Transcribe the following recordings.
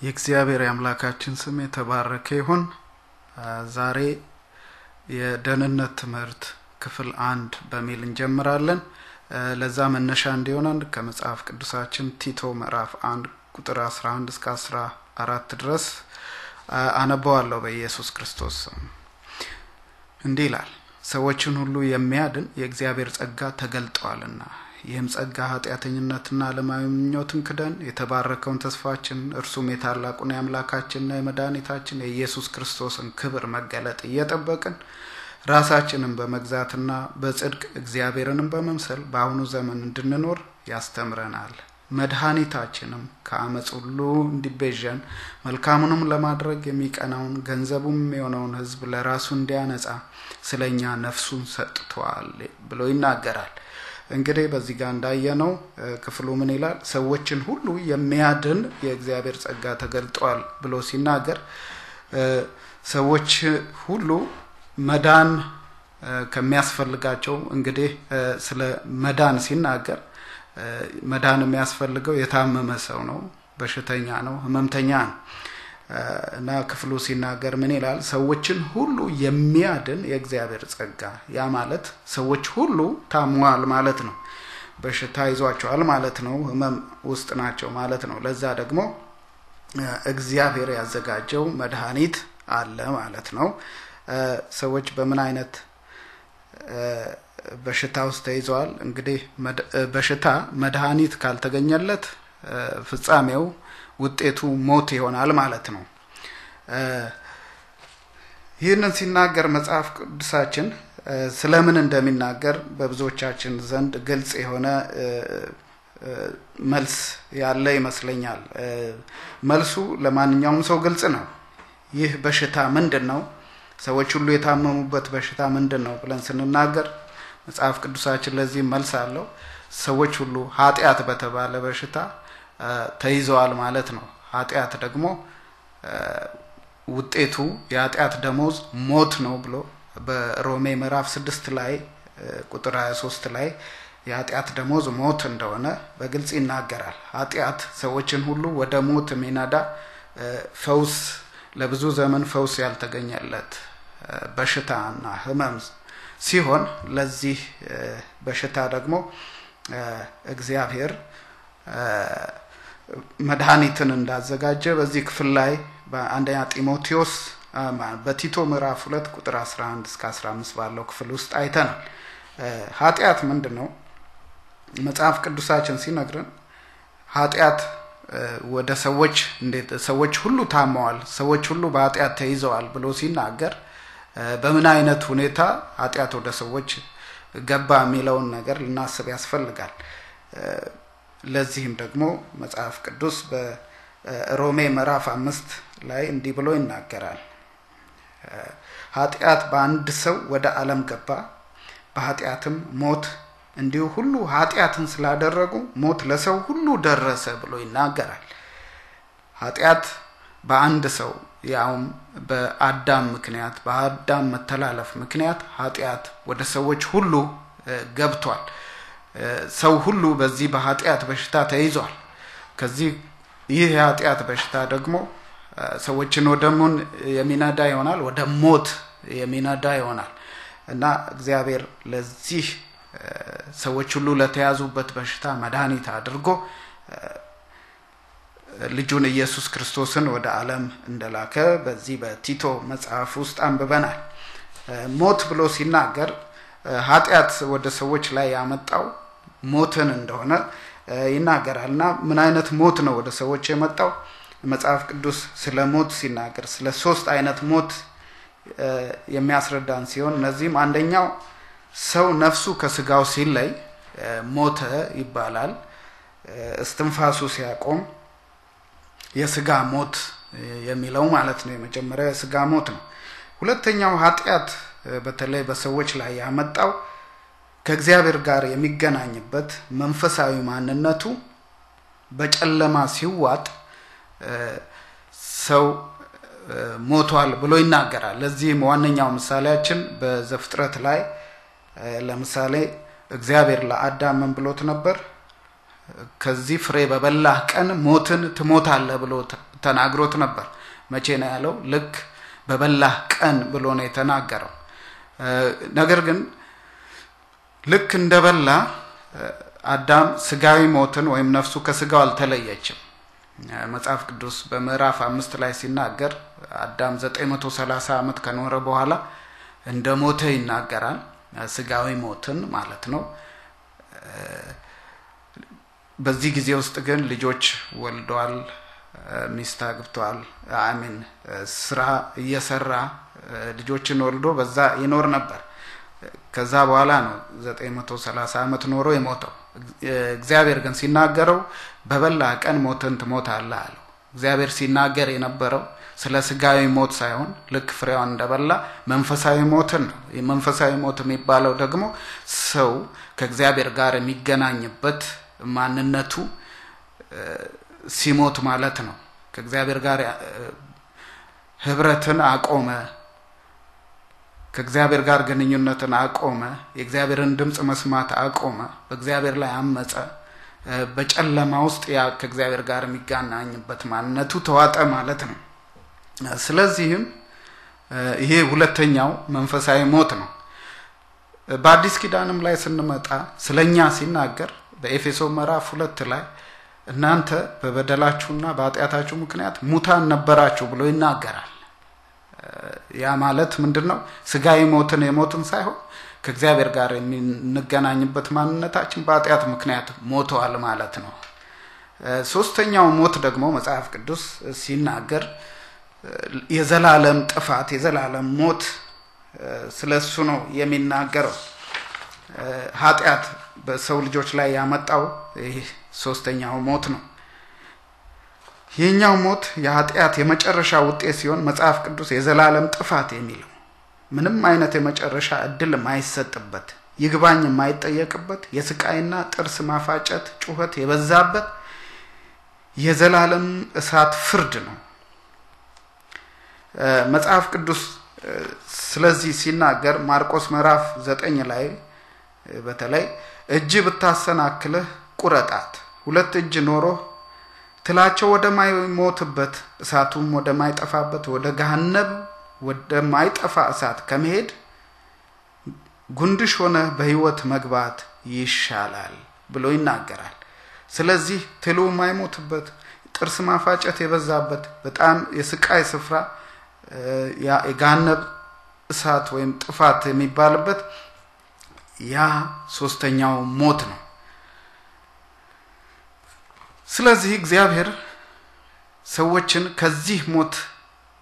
የእግዚአብሔር የአምላካችን ስም የተባረከ ይሁን። ዛሬ የደህንነት ትምህርት ክፍል አንድ በሚል እንጀምራለን። ለዛ መነሻ እንዲሆነን ከመጽሐፍ ቅዱሳችን ቲቶ ምዕራፍ አንድ ቁጥር 11 እስከ 14 ድረስ አነበዋለሁ በኢየሱስ ክርስቶስ ስም። እንዲህ ይላል፣ ሰዎችን ሁሉ የሚያድን የእግዚአብሔር ጸጋ ተገልጠዋልና ይህም ጸጋ ኃጢአተኝነትና ዓለማዊ ምኞትን ክደን የተባረከውን ተስፋችን እርሱም የታላቁን የአምላካችንና የመድኃኒታችን የኢየሱስ ክርስቶስን ክብር መገለጥ እየጠበቅን ራሳችንን በመግዛትና በጽድቅ እግዚአብሔርንም በመምሰል በአሁኑ ዘመን እንድንኖር ያስተምረናል። መድኃኒታችንም ከአመፅ ሁሉ እንዲቤዠን መልካሙንም ለማድረግ የሚቀናውን ገንዘቡም የሆነውን ሕዝብ ለራሱ እንዲያነጻ ስለ እኛ ነፍሱን ሰጥቷል ብሎ ይናገራል። እንግዲህ በዚህ ጋር እንዳየነው ክፍሉ ምን ይላል? ሰዎችን ሁሉ የሚያድን የእግዚአብሔር ጸጋ ተገልጧል ብሎ ሲናገር ሰዎች ሁሉ መዳን ከሚያስፈልጋቸው እንግዲህ ስለ መዳን ሲናገር መዳን የሚያስፈልገው የታመመ ሰው ነው፣ በሽተኛ ነው፣ ህመምተኛ ነው እና ክፍሉ ሲናገር ምን ይላል? ሰዎችን ሁሉ የሚያድን የእግዚአብሔር ጸጋ። ያ ማለት ሰዎች ሁሉ ታሟል ማለት ነው። በሽታ ይዟቸዋል ማለት ነው። ህመም ውስጥ ናቸው ማለት ነው። ለዛ ደግሞ እግዚአብሔር ያዘጋጀው መድኃኒት አለ ማለት ነው። ሰዎች በምን አይነት በሽታ ውስጥ ተይዘዋል? እንግዲህ በሽታ መድኃኒት ካልተገኘለት ፍጻሜው ውጤቱ ሞት ይሆናል ማለት ነው። ይህንን ሲናገር መጽሐፍ ቅዱሳችን ስለምን እንደሚናገር በብዙዎቻችን ዘንድ ግልጽ የሆነ መልስ ያለ ይመስለኛል። መልሱ ለማንኛውም ሰው ግልጽ ነው። ይህ በሽታ ምንድን ነው? ሰዎች ሁሉ የታመሙበት በሽታ ምንድን ነው ብለን ስንናገር መጽሐፍ ቅዱሳችን ለዚህ መልስ አለው። ሰዎች ሁሉ ኃጢአት በተባለ በሽታ ተይዘዋል ማለት ነው። ኃጢአት ደግሞ ውጤቱ የኃጢአት ደሞዝ ሞት ነው ብሎ በሮሜ ምዕራፍ ስድስት ላይ ቁጥር 23 ላይ የኃጢአት ደሞዝ ሞት እንደሆነ በግልጽ ይናገራል። ኃጢአት ሰዎችን ሁሉ ወደ ሞት የሚነዳ ፈውስ ለብዙ ዘመን ፈውስ ያልተገኘለት በሽታና ሕመም ሲሆን ለዚህ በሽታ ደግሞ እግዚአብሔር መድኃኒትን እንዳዘጋጀ በዚህ ክፍል ላይ በአንደኛ ጢሞቴዎስ በቲቶ ምዕራፍ ሁለት ቁጥር 11 እስከ 15 ባለው ክፍል ውስጥ አይተናል። ኃጢአት ምንድን ነው? መጽሐፍ ቅዱሳችን ሲነግረን ኃጢአት ወደ ሰዎች እንዴት ሰዎች ሁሉ ታመዋል፣ ሰዎች ሁሉ በኃጢአት ተይዘዋል ብሎ ሲናገር በምን አይነት ሁኔታ ኃጢአት ወደ ሰዎች ገባ የሚለውን ነገር ልናስብ ያስፈልጋል። ለዚህም ደግሞ መጽሐፍ ቅዱስ በሮሜ ምዕራፍ አምስት ላይ እንዲህ ብሎ ይናገራል። ኃጢአት በአንድ ሰው ወደ ዓለም ገባ፣ በኃጢአትም ሞት፣ እንዲሁ ሁሉ ኃጢአትን ስላደረጉ ሞት ለሰው ሁሉ ደረሰ ብሎ ይናገራል። ኃጢአት በአንድ ሰው ያውም በአዳም ምክንያት በአዳም መተላለፍ ምክንያት ኃጢአት ወደ ሰዎች ሁሉ ገብቷል። ሰው ሁሉ በዚህ በኃጢአት በሽታ ተይዟል። ከዚህ ይህ የኃጢአት በሽታ ደግሞ ሰዎችን ወደ ምን የሚነዳ ይሆናል? ወደ ሞት የሚነዳ ይሆናል እና እግዚአብሔር ለዚህ ሰዎች ሁሉ ለተያዙበት በሽታ መድኃኒት አድርጎ ልጁን ኢየሱስ ክርስቶስን ወደ ዓለም እንደላከ በዚህ በቲቶ መጽሐፍ ውስጥ አንብበናል። ሞት ብሎ ሲናገር ኃጢአት ወደ ሰዎች ላይ ያመጣው ሞትን እንደሆነ ይናገራል እና ምን አይነት ሞት ነው ወደ ሰዎች የመጣው? መጽሐፍ ቅዱስ ስለ ሞት ሲናገር ስለ ሶስት አይነት ሞት የሚያስረዳን ሲሆን እነዚህም አንደኛው ሰው ነፍሱ ከስጋው ሲለይ ሞተ ይባላል። እስትንፋሱ ሲያቆም የስጋ ሞት የሚለው ማለት ነው። የመጀመሪያው የስጋ ሞት ነው። ሁለተኛው ኃጢአት በተለይ በሰዎች ላይ ያመጣው ከእግዚአብሔር ጋር የሚገናኝበት መንፈሳዊ ማንነቱ በጨለማ ሲዋጥ ሰው ሞቷል ብሎ ይናገራል። ለዚህም ዋነኛው ምሳሌያችን በዘፍጥረት ላይ ለምሳሌ እግዚአብሔር ለአዳም ምን ብሎት ነበር? ከዚህ ፍሬ በበላህ ቀን ሞትን ትሞታለህ ብሎ ተናግሮት ነበር። መቼ ነው ያለው? ልክ በበላህ ቀን ብሎ ነው የተናገረው። ነገር ግን ልክ እንደበላ አዳም ስጋዊ ሞትን ወይም ነፍሱ ከስጋው አልተለየችም። መጽሐፍ ቅዱስ በምዕራፍ አምስት ላይ ሲናገር አዳም 930 ዓመት ከኖረ በኋላ እንደ ሞተ ይናገራል። ስጋዊ ሞትን ማለት ነው። በዚህ ጊዜ ውስጥ ግን ልጆች ወልደዋል፣ ሚስት አግብተዋል። አሚን ስራ እየሰራ ልጆችን ወልዶ በዛ ይኖር ነበር። ከዛ በኋላ ነው 930 ዓመት ኖሮ የሞተው። እግዚአብሔር ግን ሲናገረው በበላ ቀን ሞትን ትሞታለህ አለው። እግዚአብሔር ሲናገር የነበረው ስለ ስጋዊ ሞት ሳይሆን ልክ ፍሬዋን እንደበላ መንፈሳዊ ሞትን ነው። መንፈሳዊ ሞት የሚባለው ደግሞ ሰው ከእግዚአብሔር ጋር የሚገናኝበት ማንነቱ ሲሞት ማለት ነው። ከእግዚአብሔር ጋር ህብረትን አቆመ፣ ከእግዚአብሔር ጋር ግንኙነትን አቆመ፣ የእግዚአብሔርን ድምፅ መስማት አቆመ፣ በእግዚአብሔር ላይ አመፀ። በጨለማ ውስጥ ያ ከእግዚአብሔር ጋር የሚገናኝበት ማንነቱ ተዋጠ ማለት ነው። ስለዚህም ይሄ ሁለተኛው መንፈሳዊ ሞት ነው። በአዲስ ኪዳንም ላይ ስንመጣ ስለኛ ሲናገር በኤፌሶ ምዕራፍ ሁለት ላይ እናንተ በበደላችሁና በኃጢአታችሁ ምክንያት ሙታን ነበራችሁ ብሎ ይናገራል። ያ ማለት ምንድን ነው? ስጋዊ ሞትን የሞትን ሳይሆን ከእግዚአብሔር ጋር የምንገናኝበት ማንነታችን በኃጢአት ምክንያት ሞተዋል ማለት ነው። ሶስተኛው ሞት ደግሞ መጽሐፍ ቅዱስ ሲናገር የዘላለም ጥፋት የዘላለም ሞት ስለ እሱ ነው የሚናገረው። ኃጢአት በሰው ልጆች ላይ ያመጣው ይህ ሶስተኛው ሞት ነው። ይህኛው ሞት የኃጢአት የመጨረሻ ውጤት ሲሆን መጽሐፍ ቅዱስ የዘላለም ጥፋት የሚለው ምንም አይነት የመጨረሻ እድል የማይሰጥበት ይግባኝ የማይጠየቅበት የስቃይና ጥርስ ማፋጨት ጩኸት የበዛበት የዘላለም እሳት ፍርድ ነው። መጽሐፍ ቅዱስ ስለዚህ ሲናገር ማርቆስ ምዕራፍ ዘጠኝ ላይ በተለይ እጅ ብታሰናክልህ ቁረጣት፣ ሁለት እጅ ኖሮህ ትላቸው ወደማይሞትበት እሳቱም ወደማይጠፋበት ወደ ገሃነብ ወደማይጠፋ እሳት ከመሄድ ጉንድሽ ሆነ በሕይወት መግባት ይሻላል ብሎ ይናገራል። ስለዚህ ትሉ የማይሞትበት ጥርስ ማፋጨት የበዛበት በጣም የስቃይ ስፍራ የገሃነብ እሳት ወይም ጥፋት የሚባልበት ያ ሶስተኛው ሞት ነው። ስለዚህ እግዚአብሔር ሰዎችን ከዚህ ሞት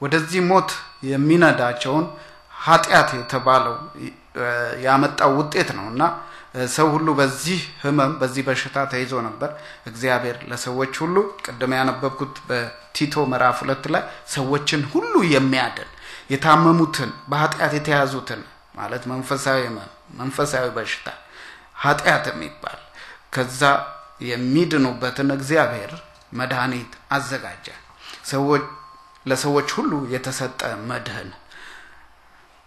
ወደዚህ ሞት የሚነዳቸውን ኃጢአት የተባለው ያመጣው ውጤት ነው እና ሰው ሁሉ በዚህ ህመም በዚህ በሽታ ተይዞ ነበር። እግዚአብሔር ለሰዎች ሁሉ ቅድም ያነበብኩት በቲቶ ምዕራፍ ሁለት ላይ ሰዎችን ሁሉ የሚያድን የታመሙትን በኃጢአት የተያዙትን ማለት መንፈሳዊ ህመም፣ መንፈሳዊ በሽታ ኃጢአት የሚባል ከዛ የሚድኑበትን እግዚአብሔር መድኃኒት አዘጋጀ። ሰዎች ለሰዎች ሁሉ የተሰጠ መድህን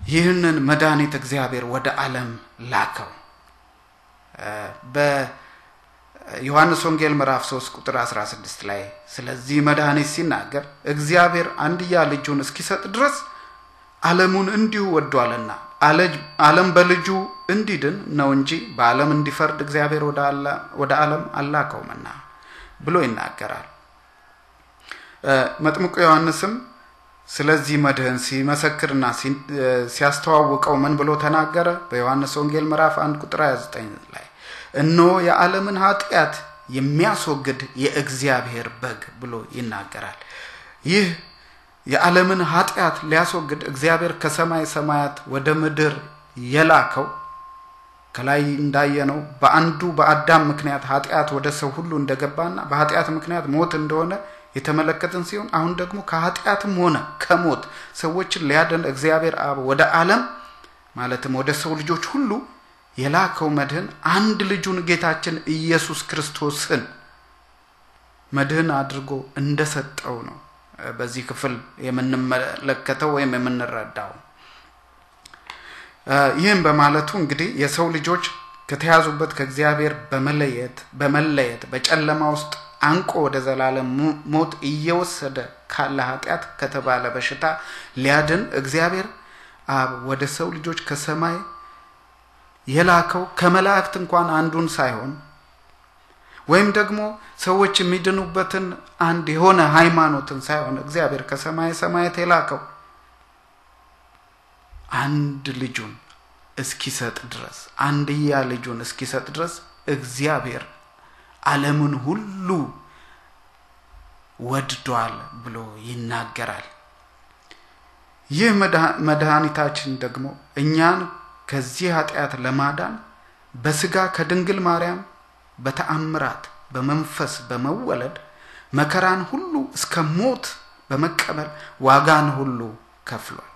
ይህንን መድኃኒት እግዚአብሔር ወደ ዓለም ላከው። በዮሐንስ ወንጌል ምዕራፍ 3 ቁጥር 16 ላይ ስለዚህ መድኃኒት ሲናገር እግዚአብሔር አንድያ ልጁን እስኪሰጥ ድረስ ዓለሙን እንዲሁ ወዷልና ዓለም በልጁ እንዲድን ነው እንጂ በዓለም እንዲፈርድ እግዚአብሔር ወደ ዓለም አላከውምና ብሎ ይናገራል። መጥምቁ ዮሐንስም ስለዚህ መድህን ሲመሰክርና ሲያስተዋውቀው ምን ብሎ ተናገረ? በዮሐንስ ወንጌል ምዕራፍ 1 ቁጥር 29 ላይ እነሆ የዓለምን ኃጢአት የሚያስወግድ የእግዚአብሔር በግ ብሎ ይናገራል። ይህ የዓለምን ኃጢአት ሊያስወግድ እግዚአብሔር ከሰማይ ሰማያት ወደ ምድር የላከው ከላይ እንዳየነው በአንዱ በአዳም ምክንያት ኃጢአት ወደ ሰው ሁሉ እንደገባና በኃጢአት ምክንያት ሞት እንደሆነ የተመለከትን ሲሆን አሁን ደግሞ ከኃጢአትም ሆነ ከሞት ሰዎችን ሊያደን እግዚአብሔር አብ ወደ ዓለም ማለትም ወደ ሰው ልጆች ሁሉ የላከው መድህን አንድ ልጁን ጌታችን ኢየሱስ ክርስቶስን መድህን አድርጎ እንደሰጠው ነው በዚህ ክፍል የምንመለከተው ወይም የምንረዳው። ይህም በማለቱ እንግዲህ የሰው ልጆች ከተያዙበት ከእግዚአብሔር በመለየት በመለየት በጨለማ ውስጥ አንቆ ወደ ዘላለም ሞት እየወሰደ ካለ ኃጢአት ከተባለ በሽታ ሊያድን እግዚአብሔር አብ ወደ ሰው ልጆች ከሰማይ የላከው ከመላእክት እንኳን አንዱን ሳይሆን ወይም ደግሞ ሰዎች የሚድኑበትን አንድ የሆነ ሃይማኖትን ሳይሆን እግዚአብሔር ከሰማይ ሰማያት የላከው አንድ ልጁን እስኪሰጥ ድረስ አንድያ ልጁን እስኪሰጥ ድረስ እግዚአብሔር ዓለምን ሁሉ ወድዷል ብሎ ይናገራል። ይህ መድኃኒታችን ደግሞ እኛን ከዚህ ኃጢአት ለማዳን በስጋ ከድንግል ማርያም በተአምራት በመንፈስ በመወለድ መከራን ሁሉ እስከ ሞት በመቀበል ዋጋን ሁሉ ከፍሏል።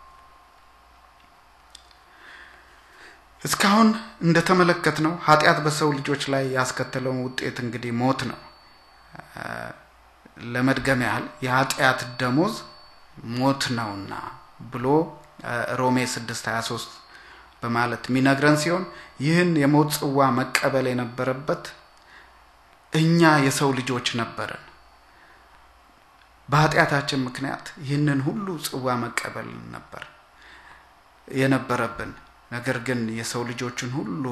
እስካሁን እንደተመለከትነው ኃጢአት በሰው ልጆች ላይ ያስከተለውን ውጤት እንግዲህ ሞት ነው። ለመድገም ያህል የኃጢአት ደሞዝ ሞት ነውና ብሎ ሮሜ 6 23 በማለት የሚነግረን ሲሆን ይህን የሞት ጽዋ መቀበል የነበረበት እኛ የሰው ልጆች ነበርን። በኃጢአታችን ምክንያት ይህንን ሁሉ ጽዋ መቀበል ነበር የነበረብን። ነገር ግን የሰው ልጆችን ሁሉ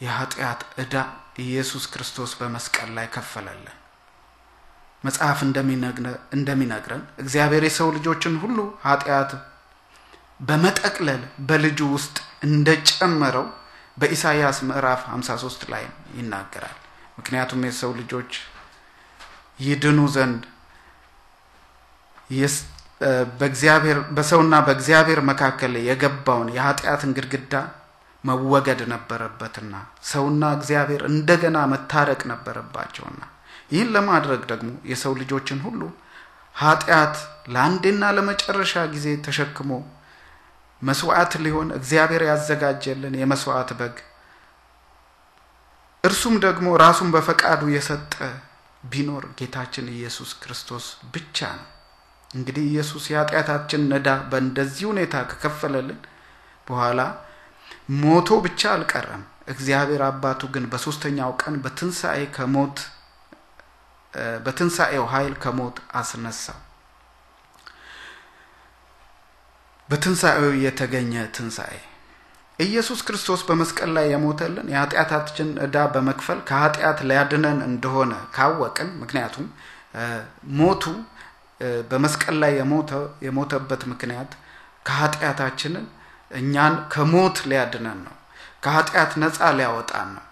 የኃጢአት ዕዳ ኢየሱስ ክርስቶስ በመስቀል ላይ ከፈለልን። መጽሐፍ እንደሚነግረን እግዚአብሔር የሰው ልጆችን ሁሉ ኃጢአት በመጠቅለል በልጁ ውስጥ እንደጨመረው በኢሳይያስ ምዕራፍ 53 ላይ ይናገራል። ምክንያቱም የሰው ልጆች ይድኑ ዘንድ በእግዚአብሔር በሰውና በእግዚአብሔር መካከል የገባውን የኃጢአትን ግድግዳ መወገድ ነበረበትና ሰውና እግዚአብሔር እንደገና መታረቅ ነበረባቸውና ይህን ለማድረግ ደግሞ የሰው ልጆችን ሁሉ ኃጢአት ለአንዴና ለመጨረሻ ጊዜ ተሸክሞ መስዋዕት ሊሆን እግዚአብሔር ያዘጋጀልን የመስዋዕት በግ እርሱም ደግሞ ራሱን በፈቃዱ የሰጠ ቢኖር ጌታችን ኢየሱስ ክርስቶስ ብቻ ነው። እንግዲህ ኢየሱስ የኃጢአታችን ዕዳ በእንደዚህ ሁኔታ ከከፈለልን በኋላ ሞቶ ብቻ አልቀረም። እግዚአብሔር አባቱ ግን በሶስተኛው ቀን በትንሣኤ ከሞት በትንሣኤው ኃይል ከሞት አስነሳው። በትንሣኤው የተገኘ ትንሣኤ ኢየሱስ ክርስቶስ በመስቀል ላይ የሞተልን የኃጢአታችን ዕዳ በመክፈል ከኃጢአት ሊያድነን እንደሆነ ካወቅን፣ ምክንያቱም ሞቱ በመስቀል ላይ የሞተበት ምክንያት ከኃጢአታችንን እኛን ከሞት ሊያድነን ነው። ከኃጢአት ነፃ ሊያወጣን ነው።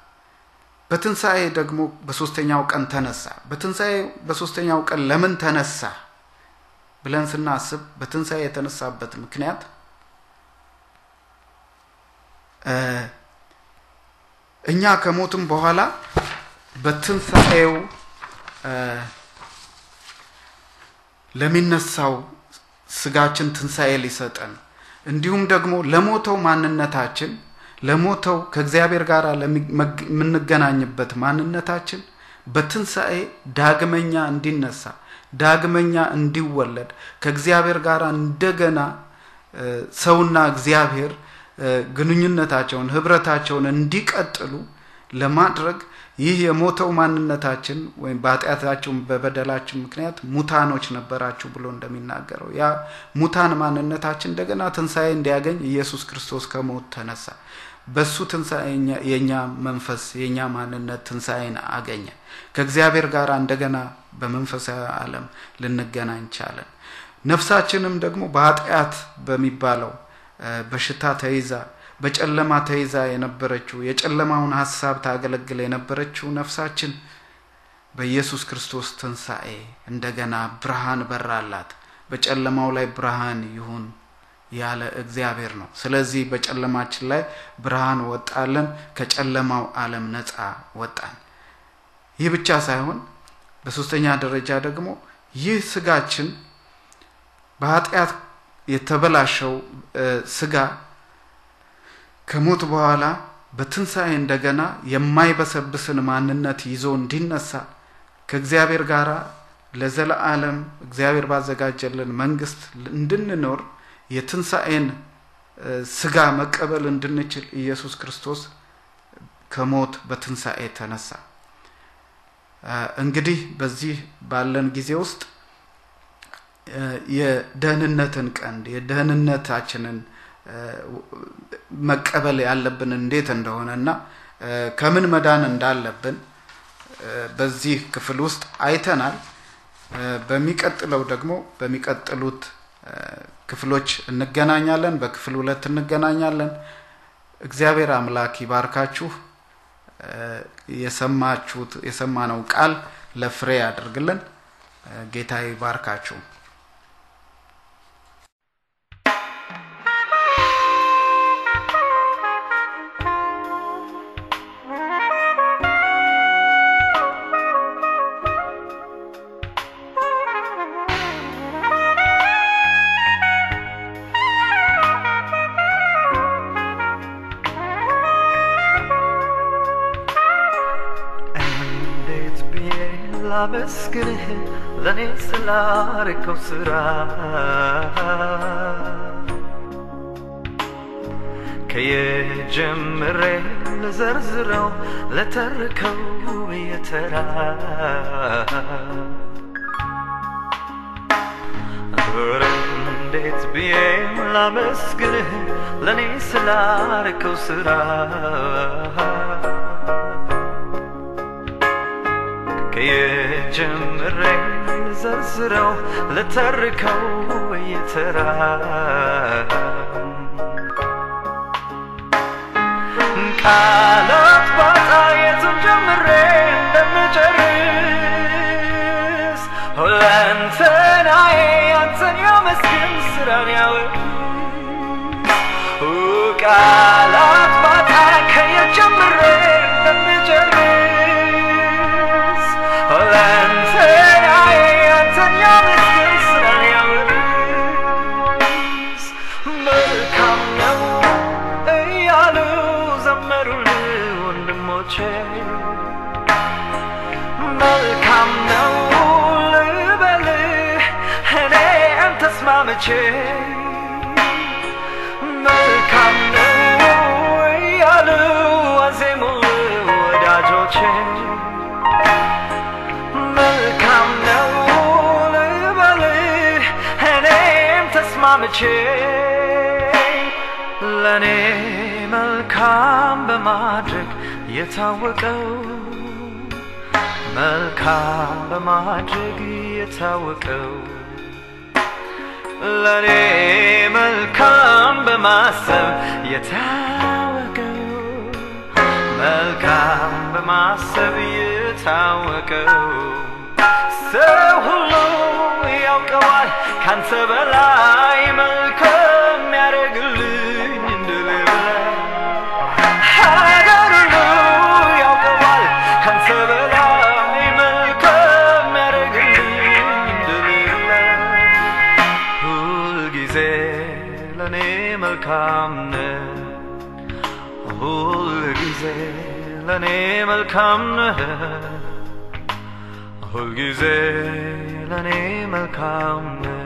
በትንሣኤ ደግሞ በሶስተኛው ቀን ተነሳ። በትንሣኤ በሶስተኛው ቀን ለምን ተነሳ ብለን ስናስብ በትንሣኤ የተነሳበት ምክንያት እኛ ከሞትም በኋላ በትንሣኤው ለሚነሳው ስጋችን ትንሣኤ ሊሰጠን እንዲሁም ደግሞ ለሞተው ማንነታችን ለሞተው ከእግዚአብሔር ጋር የምንገናኝበት ማንነታችን በትንሣኤ ዳግመኛ እንዲነሳ ዳግመኛ እንዲወለድ ከእግዚአብሔር ጋር እንደገና ሰውና እግዚአብሔር ግንኙነታቸውን ህብረታቸውን እንዲቀጥሉ ለማድረግ ይህ የሞተው ማንነታችን ወይም በኃጢአታችን በበደላችን ምክንያት ሙታኖች ነበራችሁ ብሎ እንደሚናገረው ያ ሙታን ማንነታችን እንደገና ትንሣኤ እንዲያገኝ ኢየሱስ ክርስቶስ ከሞት ተነሳ። በሱ ትንሣኤ የእኛ መንፈስ የእኛ ማንነት ትንሣኤን አገኘ። ከእግዚአብሔር ጋር እንደገና በመንፈሳዊ ዓለም ልንገናኝ ቻለን። ነፍሳችንም ደግሞ በኃጢአት በሚባለው በሽታ ተይዛ በጨለማ ተይዛ የነበረችው የጨለማውን ሀሳብ ታገለግል የነበረችው ነፍሳችን በኢየሱስ ክርስቶስ ትንሣኤ እንደገና ብርሃን በራላት። በጨለማው ላይ ብርሃን ይሁን ያለ እግዚአብሔር ነው። ስለዚህ በጨለማችን ላይ ብርሃን ወጣለን፣ ከጨለማው ዓለም ነፃ ወጣን። ይህ ብቻ ሳይሆን በሶስተኛ ደረጃ ደግሞ ይህ ስጋችን በኃጢአት የተበላሸው ስጋ ከሞት በኋላ በትንሣኤ እንደገና የማይበሰብስን ማንነት ይዞ እንዲነሳ ከእግዚአብሔር ጋር ለዘለዓለም እግዚአብሔር ባዘጋጀልን መንግስት እንድንኖር የትንሣኤን ስጋ መቀበል እንድንችል ኢየሱስ ክርስቶስ ከሞት በትንሣኤ ተነሳ። እንግዲህ በዚህ ባለን ጊዜ ውስጥ የደህንነትን ቀንድ የደህንነታችንን መቀበል ያለብን እንዴት እንደሆነ እና ከምን መዳን እንዳለብን በዚህ ክፍል ውስጥ አይተናል። በሚቀጥለው ደግሞ በሚቀጥሉት ክፍሎች እንገናኛለን። በክፍል ሁለት እንገናኛለን። እግዚአብሔር አምላክ ይባርካችሁ። የሰማችሁት የሰማነው ቃል ለፍሬ ያደርግልን። ጌታ ይባርካችሁ። ላመስግንህ ለእኔ ስላረከው ስራ ከየጀምሬ ልዘርዝረው ለተርከው በየተራ ኧረ እንዴት ብዬ ላመስግንህ ለእኔ ስላረከው ስራ ከየጀምሬ ዘርዝረው ልተርከው የተራ ቃላት ባጣ የቱን ጀምሬ እንደምጨርስ ሁለንተናዬ አንተን ያመስግን ስራን ያወቅ ቃላት ዘመሩልህ ወንድሞቼ መልካም ነው ልበልህ እኔም ተስማምቼ መልካም ነው እያሉ አዜሙልህ ወዳጆቼ መልካም ነው ልበልህ እኔም ተስማምቼ ለእኔ መልካም በማድረግ የታወቀው መልካም በማድረግ የታወቀው ለእኔ መልካም በማሰብ የታወቀው መልካም በማሰብ የታወቀው ሰው ሁሉ ያውቀዋል ካንተ በላይ መልካም ሁል ጊዜ ለእኔ መልካም ነህ ሁል ጊዜ ለእኔ መልካም ነህ በእናቴ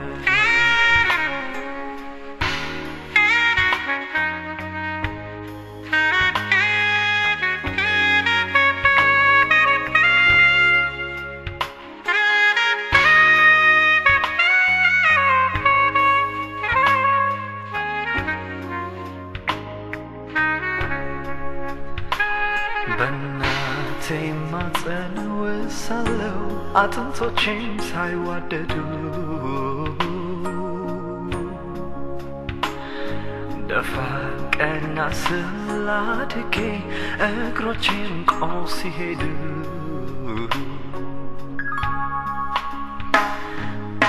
አጥንቶቼም ሳይዋደዱ ደፋ ቀና ስላድጌ እግሮቼም ቆመው ሲሄዱ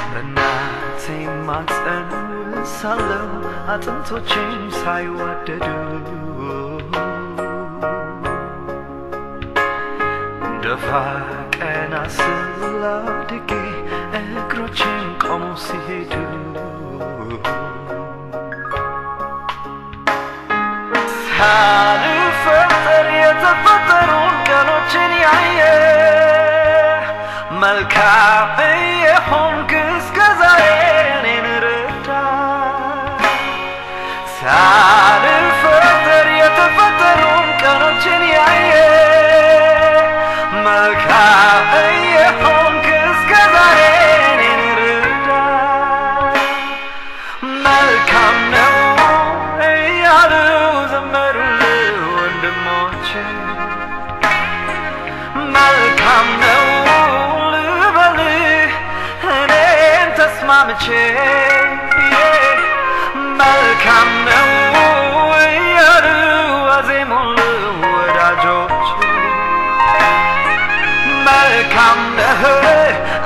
በእናቴ ማፀን ውሳለው አጥንቶቼም ሳይዋደዱ ደፋ ቀና ስላድጌ እግሮቼን ቆመው ሲሄዱ። ሳልፈጠር የተፈጠሩን ቀኖችን ያየ መልካም የሆንክ እስከ ዛሬ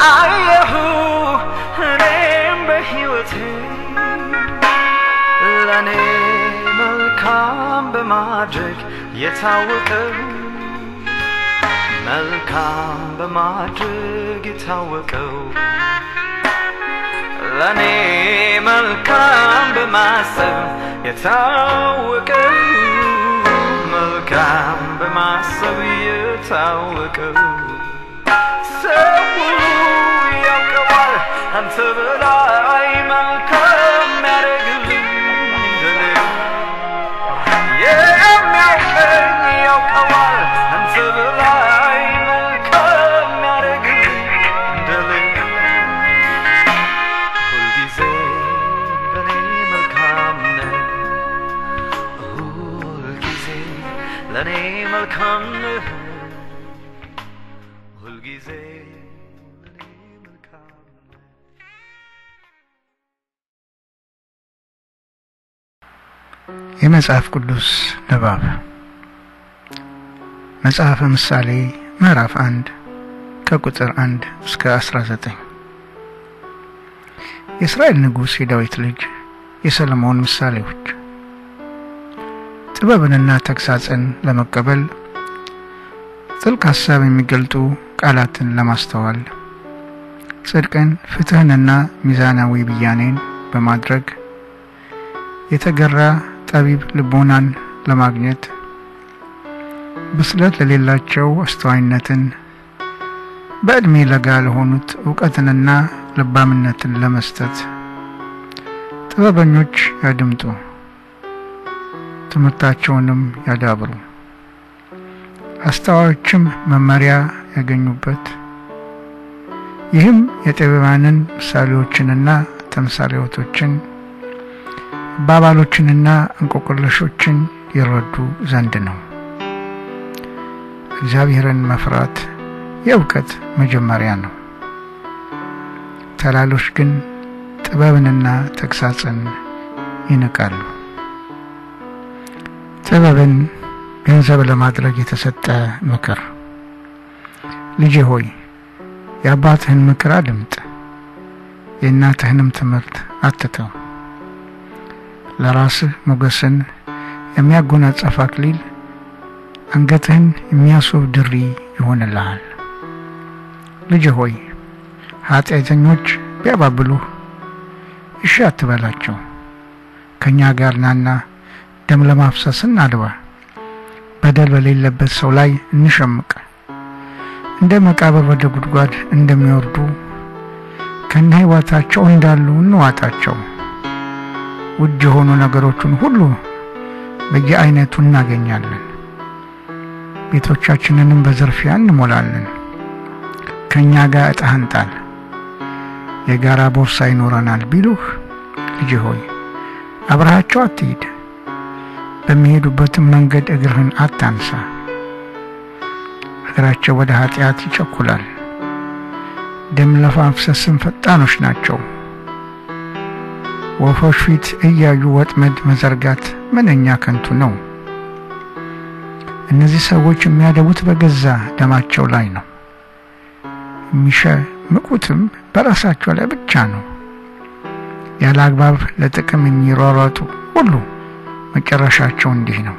አየሁ እኔም በሕይወቴ ለእኔ መልካም በማድረግ የታወቀው መልካም በማድረግ የታወቀው ለእኔ መልካም በማሰብ የታወቀው መልካም በማሰብ የታወቀው ሰው ሁሉ ያውቀዋል አንተ በላይ የመጽሐፍ ቅዱስ ንባብ። መጽሐፈ ምሳሌ ምዕራፍ አንድ ከቁጥር አንድ እስከ አስራ ዘጠኝ። የእስራኤል ንጉሥ የዳዊት ልጅ የሰለሞን ምሳሌዎች። ጥበብንና ተግሳጽን ለመቀበል ጥልቅ ሐሳብ የሚገልጡ ቃላትን ለማስተዋል ጽድቅን ፍትሕንና ሚዛናዊ ብያኔን በማድረግ የተገራ ጠቢብ ልቦናን ለማግኘት ብስለት ለሌላቸው አስተዋይነትን በዕድሜ ለጋ ለሆኑት እውቀትንና ልባምነትን ለመስጠት ጥበበኞች ያድምጡ፣ ትምህርታቸውንም ያዳብሩ፣ አስተዋዮችም መመሪያ ያገኙበት። ይህም የጠቢባንን ምሳሌዎችንና ተምሳሌቶችን አባባሎችንና እንቆቅልሾችን ይረዱ ዘንድ ነው። እግዚአብሔርን መፍራት የእውቀት መጀመሪያ ነው። ተላሎች ግን ጥበብንና ተግሳጽን ይንቃሉ። ጥበብን ገንዘብ ለማድረግ የተሰጠ ምክር። ልጄ ሆይ የአባትህን ምክር አድምጥ፣ የእናትህንም ትምህርት አትተው። ለራስህ ሞገስን የሚያጎናጸፍ አክሊል አንገትህን የሚያስውብ ድሪ ይሆንልሃል። ልጅ ሆይ ኃጢአተኞች ቢያባብሉህ እሺ አትበላቸው። ከእኛ ጋር ናና ደም ለማፍሰስ እናድባ፣ በደል በሌለበት ሰው ላይ እንሸምቅ። እንደ መቃብር ወደ ጉድጓድ እንደሚወርዱ ከነ ሕይወታቸው እንዳሉ እንዋጣቸው። ውድ የሆኑ ነገሮችን ሁሉ በየአይነቱ እናገኛለን። ቤቶቻችንንም በዝርፊያ እንሞላለን። ከእኛ ጋር ዕጣህን ጣል፣ የጋራ ቦርሳ ይኖረናል ቢሉህ፣ ልጅ ሆይ አብረሃቸው አትሂድ፣ በሚሄዱበትም መንገድ እግርህን አታንሳ። እግራቸው ወደ ኃጢአት ይቸኩላል፣ ደም ለማፍሰስም ፈጣኖች ናቸው። ወፎች ፊት እያዩ ወጥመድ መዘርጋት ምንኛ ከንቱ ነው። እነዚህ ሰዎች የሚያደቡት በገዛ ደማቸው ላይ ነው፣ የሚሸምቁትም በራሳቸው ላይ ብቻ ነው። ያለ አግባብ ለጥቅም የሚሯሯጡ ሁሉ መጨረሻቸው እንዲህ ነው።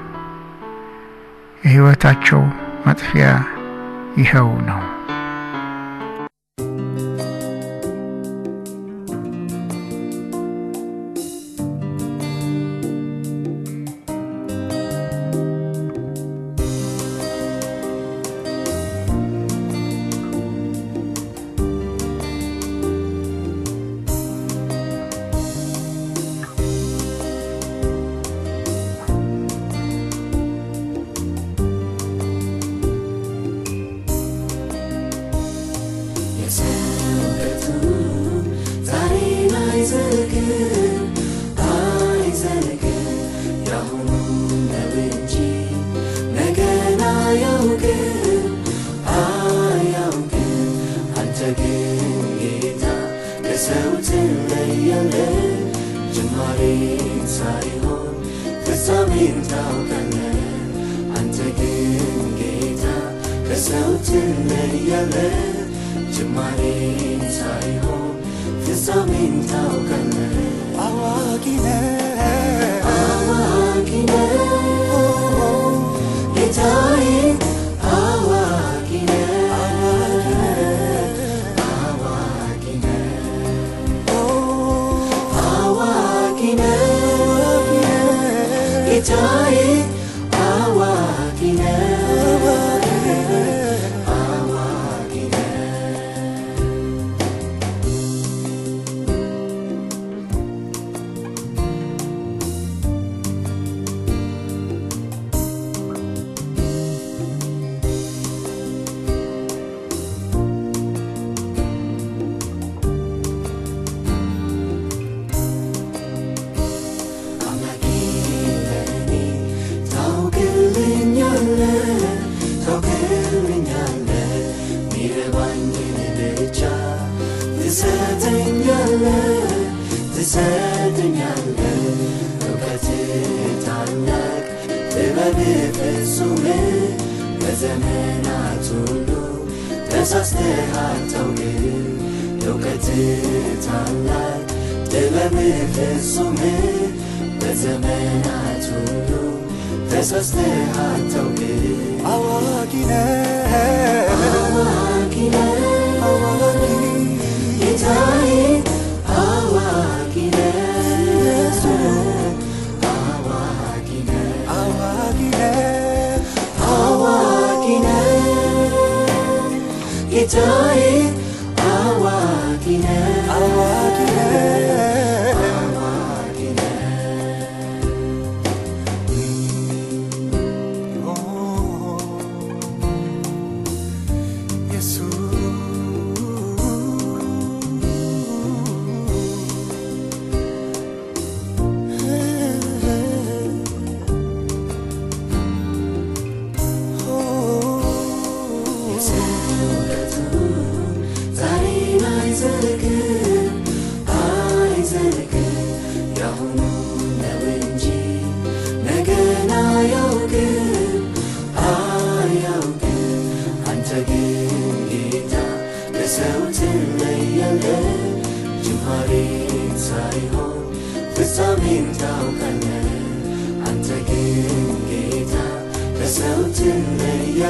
የሕይወታቸው መጥፊያ ይኸው ነው።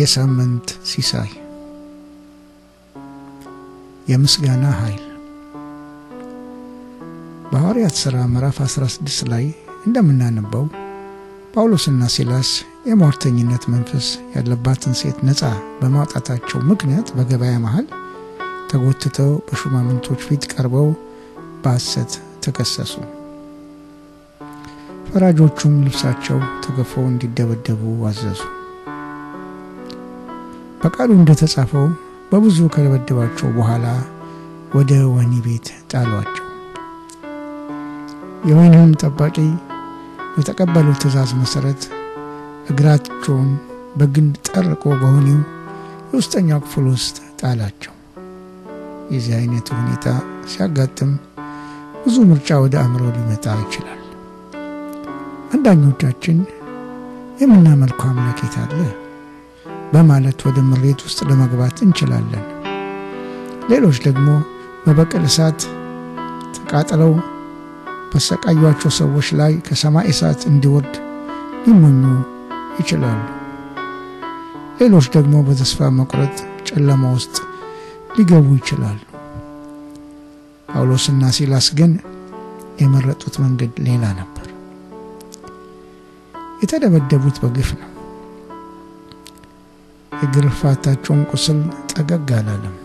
የሳምንት ሲሳይ የምስጋና ኃይል በሐዋርያት ሥራ ምዕራፍ 16 ላይ እንደምናነበው ጳውሎስና ሲላስ የሟርተኝነት መንፈስ ያለባትን ሴት ነፃ በማውጣታቸው ምክንያት በገበያ መሃል ተጎትተው በሹማምንቶች ፊት ቀርበው በሐሰት ተከሰሱ። ፈራጆቹም ልብሳቸው ተገፎ እንዲደበደቡ አዘዙ። በቃሉ እንደተጻፈው በብዙ ከደበደባቸው በኋላ ወደ ወህኒ ቤት ጣሏቸው። የወህኒውም ጠባቂ በተቀበለው ትእዛዝ መሰረት እግራቸውን በግንድ ጠርቆ በወህኒው የውስጠኛው ክፍል ውስጥ ጣላቸው። የዚህ አይነቱ ሁኔታ ሲያጋጥም ብዙ ምርጫ ወደ አእምሮ ሊመጣ ይችላል። አንዳኞቻችን የምናመልከው አምላክ አለ በማለት ወደ ምሬት ውስጥ ለመግባት እንችላለን። ሌሎች ደግሞ በበቀል እሳት ተቃጥለው በሰቃዩቸው ሰዎች ላይ ከሰማይ እሳት እንዲወርድ ሊመኙ ይችላሉ። ሌሎች ደግሞ በተስፋ መቁረጥ ጨለማ ውስጥ ሊገቡ ይችላሉ። ጳውሎስና ሲላስ ግን የመረጡት መንገድ ሌላ ነበር። የተደበደቡት በግፍ ነው። የግርፋታቸውን ቁስል ጠገግ አላለም።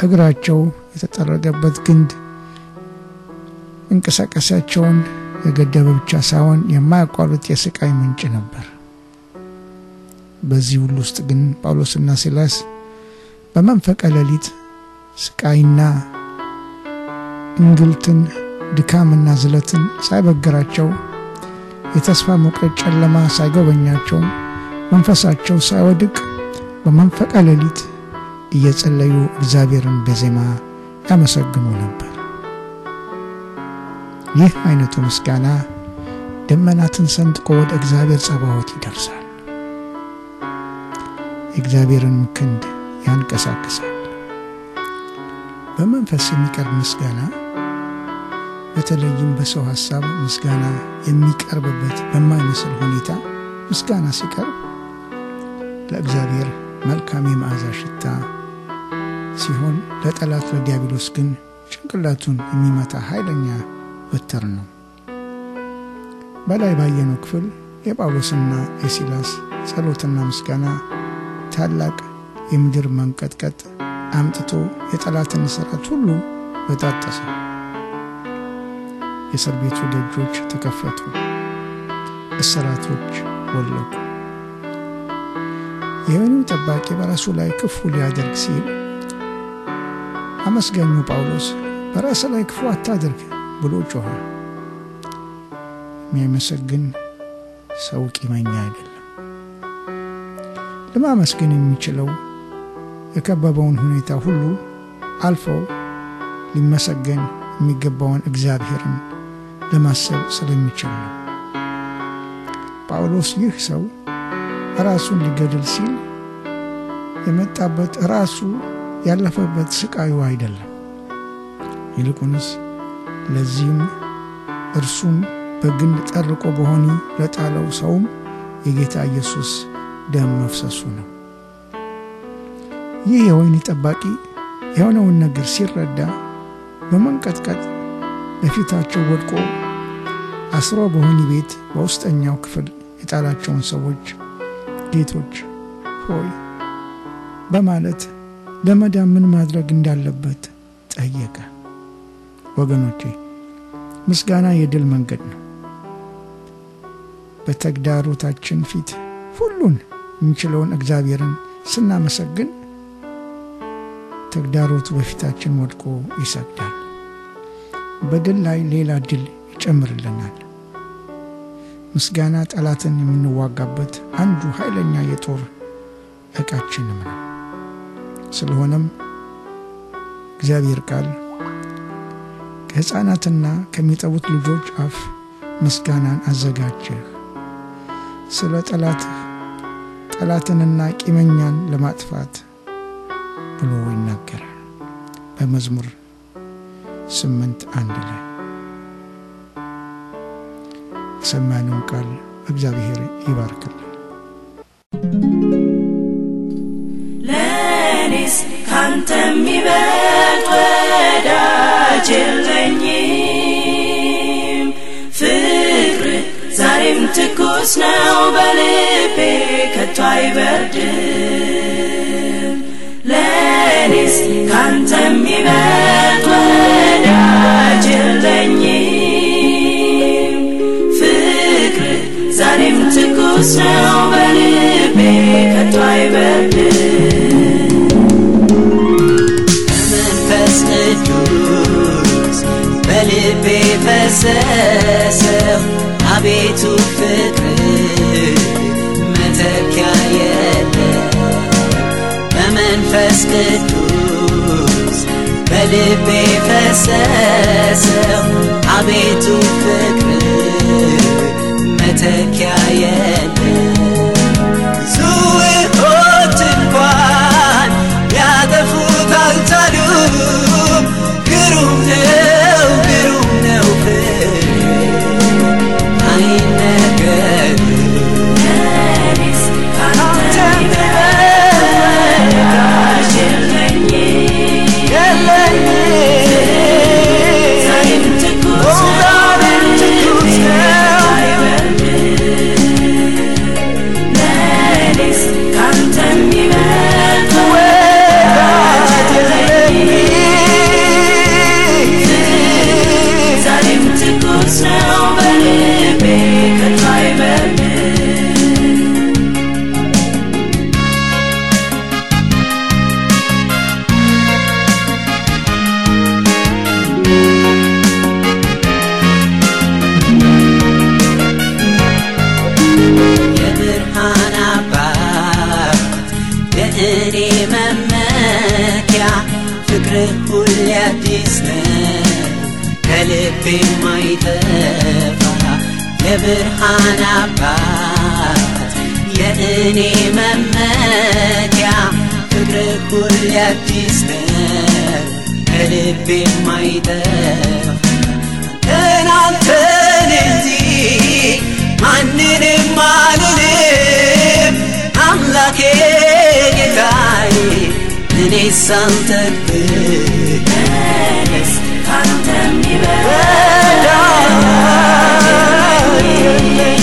እግራቸው የተጠረገበት ግንድ እንቅስቃሴያቸውን የገደበ ብቻ ሳይሆን የማያቋርጥ የስቃይ ምንጭ ነበር። በዚህ ሁሉ ውስጥ ግን ጳውሎስና ሲላስ በመንፈቀ ሌሊት ስቃይና እንግልትን፣ ድካምና ዝለትን ሳይበግራቸው የተስፋ መቁረጥ ጨለማ ሳይጎበኛቸው መንፈሳቸው ሳይወድቅ በመንፈቀ ሌሊት እየጸለዩ እግዚአብሔርን በዜማ ያመሰግኑ ነበር። ይህ አይነቱ ምስጋና ደመናትን ሰንጥቆ ወደ እግዚአብሔር ጸባዖት ይደርሳል። የእግዚአብሔርን ክንድ ያንቀሳቅሳል። በመንፈስ የሚቀርብ ምስጋና በተለይም በሰው ሀሳብ ምስጋና የሚቀርብበት በማይመስል ሁኔታ ምስጋና ሲቀርብ ለእግዚአብሔር መልካም የመዓዛ ሽታ ሲሆን ለጠላት ለዲያብሎስ ግን ጭንቅላቱን የሚመታ ኃይለኛ በትር ነው። በላይ ባየነው ክፍል የጳውሎስና የሲላስ ጸሎትና ምስጋና ታላቅ የምድር መንቀጥቀጥ አምጥቶ የጠላትን ስራት ሁሉ በጣጠሰ። የእስር ቤቱ ደጆች ተከፈቱ፣ እስራቶች ወለቁ። የወህኒው ጠባቂ በራሱ ላይ ክፉ ሊያደርግ ሲል አመስጋኙ ጳውሎስ በራስ ላይ ክፉ አታድርግ ብሎ ጮኸ። የሚያመሰግን ሰው ቂመኛ አይደለም። ለማመስገን የሚችለው የከበበውን ሁኔታ ሁሉ አልፈው ሊመሰገን የሚገባውን እግዚአብሔርን ለማሰብ ስለሚችል ነው። ጳውሎስ ይህ ሰው ራሱን ሊገድል ሲል የመጣበት ራሱ ያለፈበት ስቃዩ አይደለም። ይልቁንስ ለዚህም እርሱን በግንድ ጠርቆ በሆኒ ለጣለው ሰውም የጌታ ኢየሱስ ደም መፍሰሱ ነው። ይህ የወህኒ ጠባቂ የሆነውን ነገር ሲረዳ በመንቀጥቀጥ በፊታቸው ወድቆ አስሮ በወህኒ ቤት በውስጠኛው ክፍል የጣላቸውን ሰዎች ጌቶች ሆይ በማለት ለመዳን ምን ማድረግ እንዳለበት ጠየቀ። ወገኖቼ ምስጋና የድል መንገድ ነው። በተግዳሮታችን ፊት ሁሉን የሚችለውን እግዚአብሔርን ስናመሰግን ተግዳሮቱ በፊታችን ወድቆ ይሰግዳል። በድል ላይ ሌላ ድል ይጨምርልናል። ምስጋና ጠላትን የምንዋጋበት አንዱ ኃይለኛ የጦር ዕቃችንም ነው። ስለሆነም እግዚአብሔር ቃል ከሕፃናትና ከሚጠቡት ልጆች አፍ ምስጋናን አዘጋጀህ፣ ስለ ጠላትህ ጠላትንና ቂመኛን ለማጥፋት ብሎ ይናገራል በመዝሙር ስምንት አንድ ላይ የሰማነውን ቃል እግዚአብሔር ይባርክልን። ለእኔስ ካንተ የሚበልጥ ወዳጅ የለኝም። ፍቅር ዛሬም ትኩስ ነው በልቤ ከቶ አይበርድም። ለእኔስ ካንተ የሚበልጥ በልቤ ከቶ አይበርድም። መንፈስ ቅዱስ በልቤ ፈሰሰው አቤቱ ፍቅር መተኪያ የለም በመንፈስ ቅዱስ በልቤ ፈሰሰው አቤቱ ፍቅር take your end. የብርሃን አባት የእኔ መመኪያ ፍቅር ሁሌ አዲስ ነው ከልብ የማይጠፋ እናንተን እንጂ ማንንም አልልም። አምላኬ ጌታዬ እኔ ሳንተብህ እኔስ ካንተ ፍቅር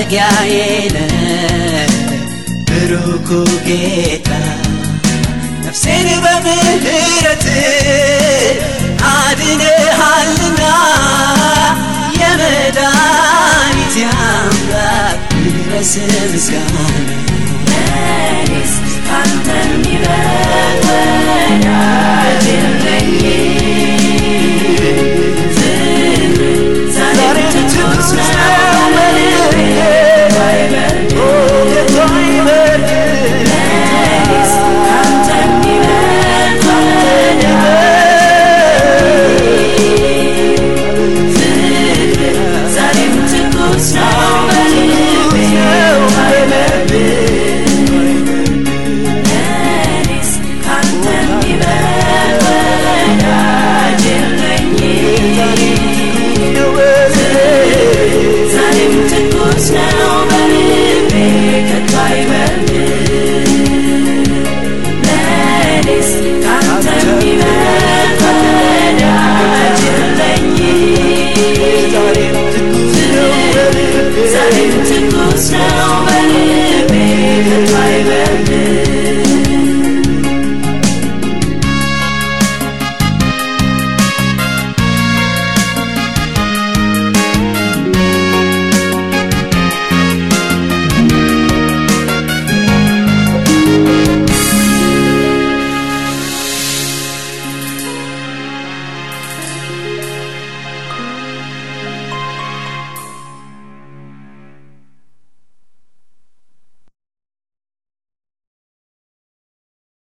رجعينا بركوكيتا نفسنا بمهرتك አድነሃልና የመድኃኒት አምላክ ይድረስ ምስጋና አንተን ይበል ወዳጅ ነኝ Amen.